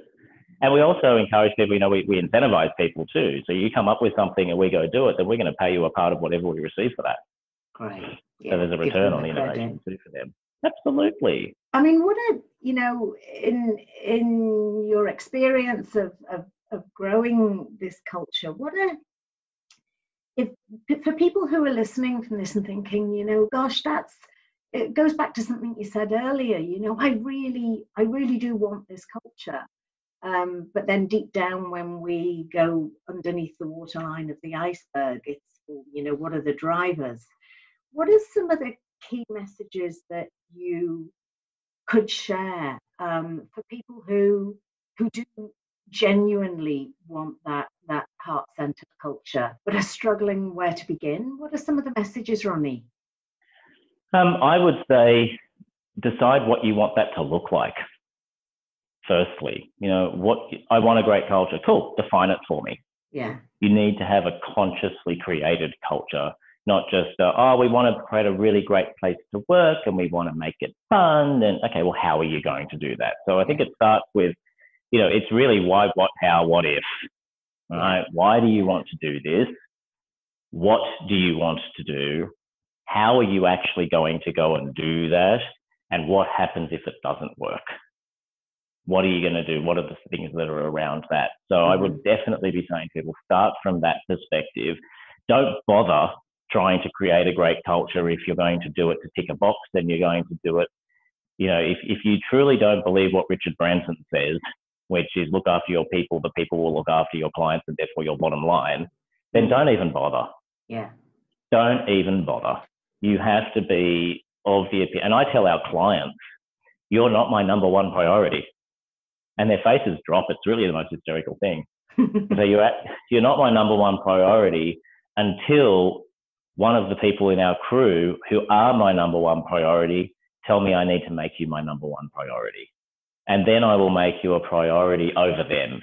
And we also encourage people, you know, we, we incentivize people too. So you come up with something and we go do it, then we're going to pay you a part of whatever we receive for that. Great. Yeah, so there's a return on the innovation too for them. Absolutely. I mean, what a you know, in in your experience of, of, of growing this culture, what a if for people who are listening from this and thinking, you know, gosh, that's it goes back to something you said earlier. You know, I really, I really do want this culture. Um, but then deep down, when we go underneath the waterline of the iceberg, it's you know, what are the drivers? What are some of the key messages that you could share um, for people who who do genuinely want that that heart centered culture, but are struggling where to begin? What are some of the messages, Ronnie? Um, I would say decide what you want that to look like. Firstly, you know what I want a great culture. Cool, define it for me. Yeah. You need to have a consciously created culture, not just uh, oh we want to create a really great place to work and we want to make it fun. And okay, well how are you going to do that? So I think it starts with you know, it's really why, what, how, what if. Right? Why do you want to do this? What do you want to do? How are you actually going to go and do that? And what happens if it doesn't work? What are you going to do? What are the things that are around that? So mm-hmm. I would mm-hmm. definitely be saying to people, start from that perspective. Don't bother trying to create a great culture if you're going to do it to tick a box, then you're going to do it. You know, if, if you truly don't believe what Richard Branson says, which is look after your people, the people will look after your clients, and therefore your bottom line, then don't even bother. Yeah. don't even bother. You have to be of the opinion. And I tell our clients, you're not my number one priority. And their faces drop. It's really the most hysterical thing. so you're, at, you're not my number one priority until one of the people in our crew who are my number one priority tell me I need to make you my number one priority. And then I will make you a priority over them.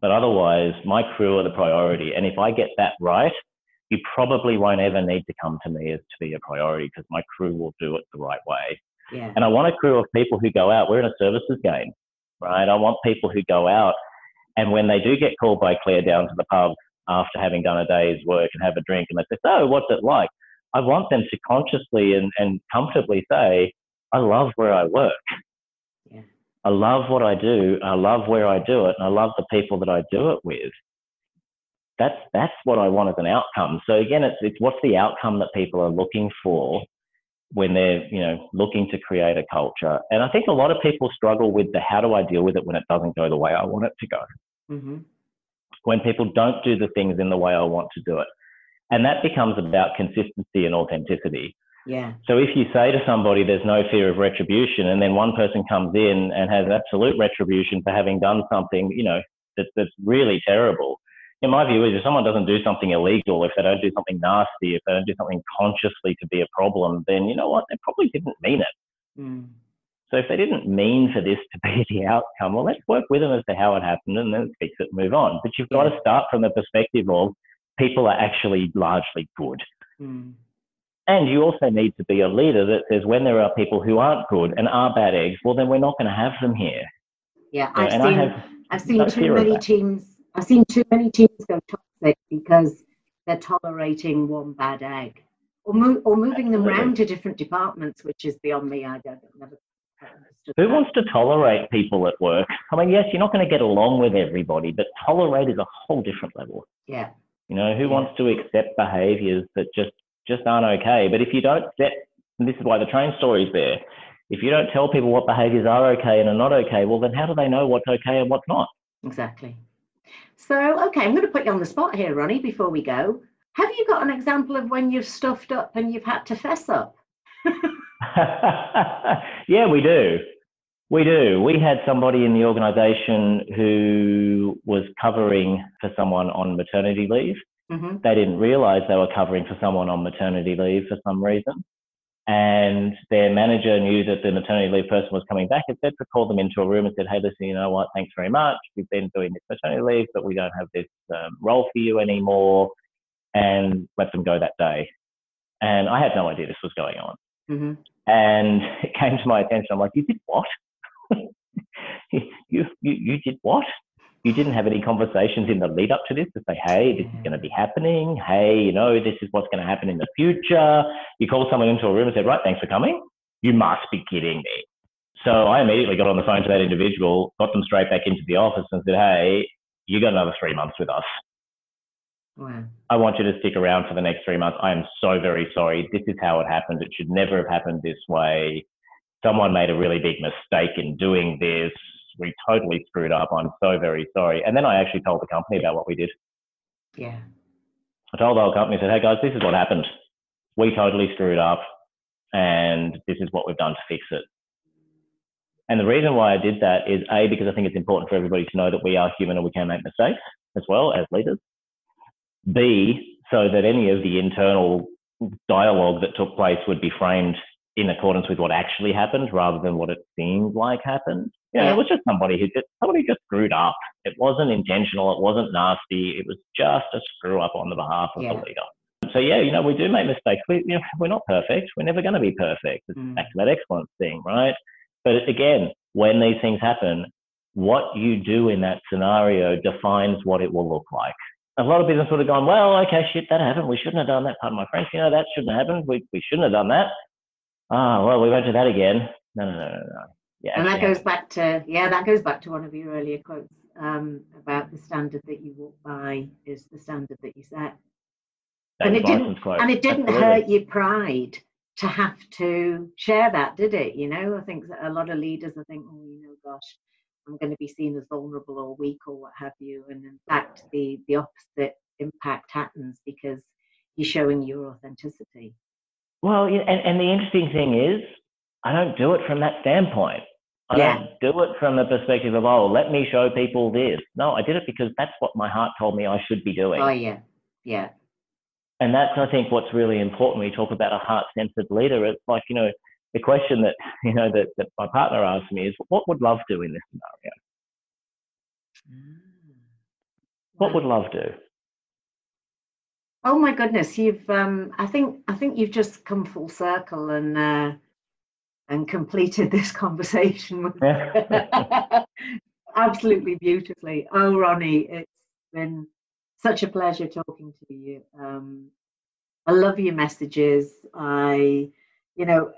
But otherwise, my crew are the priority. And if I get that right, you probably won't ever need to come to me as to be a priority because my crew will do it the right way. Yeah. And I want a crew of people who go out. We're in a services game, right? I want people who go out and when they do get called by Claire down to the pub after having done a day's work and have a drink and they say, So, what's it like? I want them to consciously and, and comfortably say, I love where I work. Yeah. I love what I do. I love where I do it. And I love the people that I do it with. That's, that's what I want as an outcome. So again, it's, it's what's the outcome that people are looking for when they're, you know, looking to create a culture. And I think a lot of people struggle with the how do I deal with it when it doesn't go the way I want it to go. Mm-hmm. When people don't do the things in the way I want to do it. And that becomes about consistency and authenticity. Yeah. So if you say to somebody there's no fear of retribution, and then one person comes in and has absolute retribution for having done something, you know, that, that's really terrible. In my view, is if someone doesn't do something illegal, if they don't do something nasty, if they don't do something consciously to be a problem, then you know what? They probably didn't mean it. Mm. So if they didn't mean for this to be the outcome, well, let's work with them as to how it happened and then fix it and move on. But you've got to start from the perspective of people are actually largely good. Mm. And you also need to be a leader that says when there are people who aren't good and are bad eggs, well, then we're not going to have them here. Yeah, I've and seen, I have I've seen no too many teams. I've seen too many teams go toxic because they're tolerating one bad egg, or mo- or moving them around to different departments, which is beyond me. I don't never understood. Who wants to tolerate people at work? I mean, yes, you're not going to get along with everybody, but tolerate is a whole different level. Yeah, You know, who Yeah. wants to accept behaviors that just just aren't okay? But if you don't set, and this is why the train story is there. If you don't tell people what behaviors are okay and are not okay, well, then how do they know what's okay and what's not? exactly. So, okay, I'm going to put you on the spot here, Ronnie. Before we go, have you got an example of when you've stuffed up and you've had to fess up? yeah, we do. We do. We had somebody in the organisation who was covering for someone on maternity leave. hmm They didn't realise they were covering for someone on maternity leave for some reason. And their manager knew that the maternity leave person was coming back and said to call them into a room and said, Hey, listen, you know what? Thanks very much. We've been doing this maternity leave, but we don't have this um, role for you anymore. And let them go that day. And I had no idea this was going on. hmm And it came to my attention. I'm like, you did what? you, you, you did what? You didn't have any conversations in the lead up to this to say, hey, this is going to be happening. Hey, you know, this is what's going to happen in the future. You called someone into a room and said, right, thanks for coming. You must be kidding me. So I immediately got on the phone to that individual, got them straight back into the office and said, hey, you got another three months with us. Wow. I want you to stick around for the next three months. I am so very sorry. This is how it happened. It should never have happened this way. Someone made a really big mistake in doing this. We totally screwed up. I'm so very sorry. And then I actually told the company about what we did. Yeah. I told the whole company, I said, hey guys, this is what happened. We totally screwed up and this is what we've done to fix it. And the reason why I did that is A, because I think it's important for everybody to know that we are human and we can make mistakes as well as leaders. B, so that any of the internal dialogue that took place would be framed in accordance with what actually happened rather than what it seemed like happened. Yeah, it was just somebody who just somebody just screwed up. It wasn't intentional, it wasn't nasty, it was just a screw up on the behalf of Yeah. the leader. So yeah, you know, we do make mistakes. We you know, we're not perfect. We're never going to be perfect. It's Mm. back to that excellence thing, right? But again, when these things happen, what you do in that scenario defines what it will look like. A lot of business would have gone, well, okay, shit, that happened. We shouldn't have done that. Pardon my French, you know, that shouldn't have happened. We, we shouldn't have done that. Ah, well, we won't do that again. No, no, no, no, no. Yeah, And that actually, goes back to yeah, that goes back to one of your earlier quotes um, about the standard that you walk by is the standard that you set. and it didn't- quote. And it didn't Absolutely. hurt your pride to have to share that, did it? You know, I think that a lot of leaders, I think, oh, you know, gosh, I'm going to be seen as vulnerable or weak or what have you. And in fact, the the opposite impact happens because you're showing your authenticity. Well, and, and the interesting thing is, I don't do it from that standpoint. I yeah. don't do it from the perspective of, oh, let me show people this. No, I did it because that's what my heart told me I should be doing. Oh, yeah. Yeah. And that's, I think, what's really important you talk about a heart centered leader. It's like, you know, the question that, you know, that, that my partner asked me is, what would love do in this scenario? Mm. What would love do? Oh my goodness, you've um, I think I think you've just come full circle and uh, and completed this conversation absolutely beautifully. Oh Ronnie, it's been such a pleasure talking to you. Um, I love your messages. I, you know,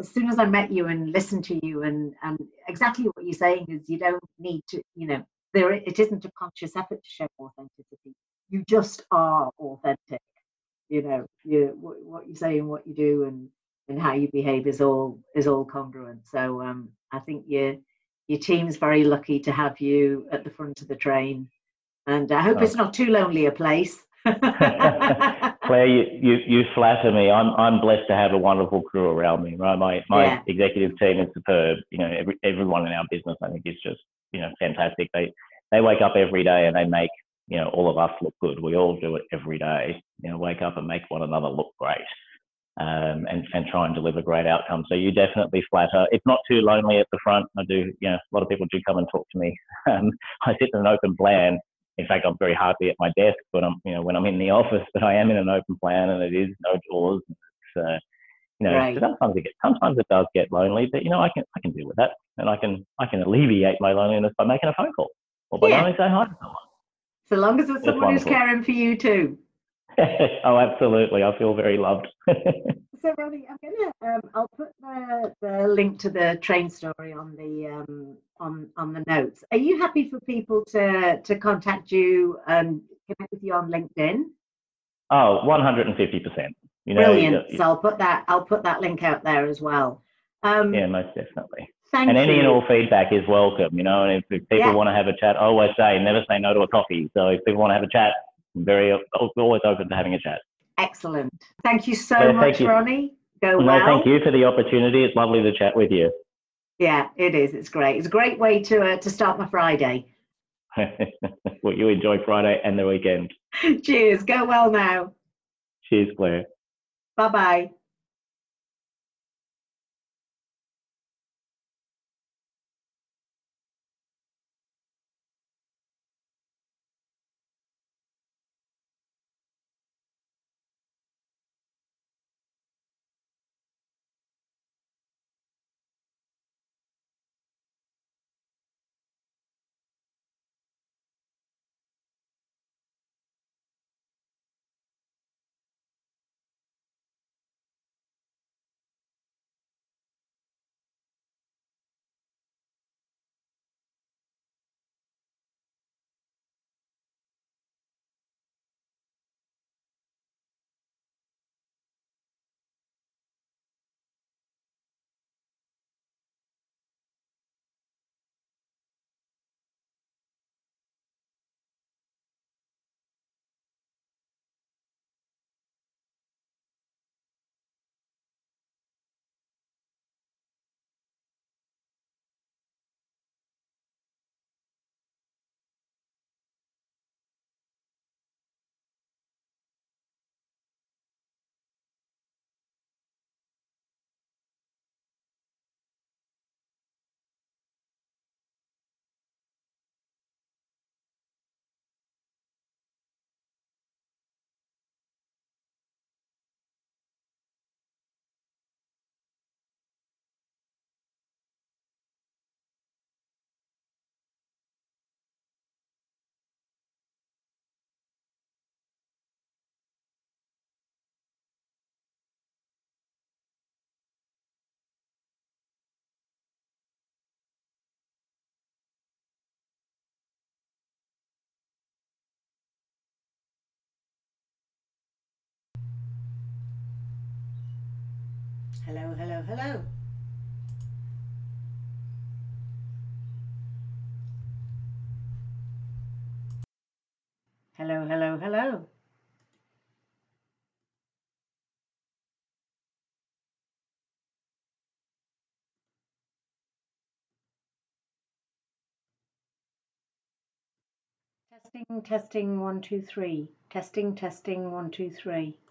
as soon as I met you and listened to you, and and exactly what you're saying is you don't need to, you know, there it isn't a conscious effort to show authenticity you just are authentic you know you what you say and what you do and and how you behave is all is all congruent so um i think your your team's very lucky to have you at the front of the train and i hope oh. it's not too lonely a place Claire, you, you, you flatter me. I'm I'm blessed to have a wonderful crew around me. Right, my my yeah. executive team is superb. You know, every, everyone in our business, I think, is just you know fantastic. They they wake up every day and they make you know, all of us look good. We all do it every day. You know, wake up and make one another look great, um, and and try and deliver great outcomes. So you definitely flatter. It's not too lonely at the front. I do. You know, a lot of people do come and talk to me. Um, I sit in an open plan. In fact, I'm very hardly at my desk when I'm, you know, when I'm in the office. But I am in an open plan, and it is no doors. It's, uh, you know, right. sometimes it gets, sometimes it does get lonely, but you know, I can I can deal with that, and I can I can alleviate my loneliness by making a phone call or by yeah. only saying hi to someone. So long as it's someone who's caring for you too. oh, absolutely. I feel very loved. so, Ronnie, I'm gonna. Um, I'll put the, the link to the train story on the um, on on the notes. Are you happy for people to to contact you and connect with you on LinkedIn? Oh, 150 percent. You know, Brilliant. so I'll put that. I'll put that link out there as well. Um, yeah, most definitely. Thank and any and all feedback is welcome, you know. And if, if people yeah. want to have a chat, I always say never say no to a coffee. So if people want to have a chat, I'm very always open to having a chat. Excellent. Thank you so yeah, much, you. Ronnie. Go no, well. thank you for the opportunity. It's lovely to chat with you. Yeah, it is. It's great. It's a great way to uh, to start my Friday. well, you enjoy Friday and the weekend. Cheers. Go well now. Cheers, Claire. Bye bye. Hello, hello, hello. Hello, hello, hello. Testing, testing, one, two, three. Testing, testing, one, two, three.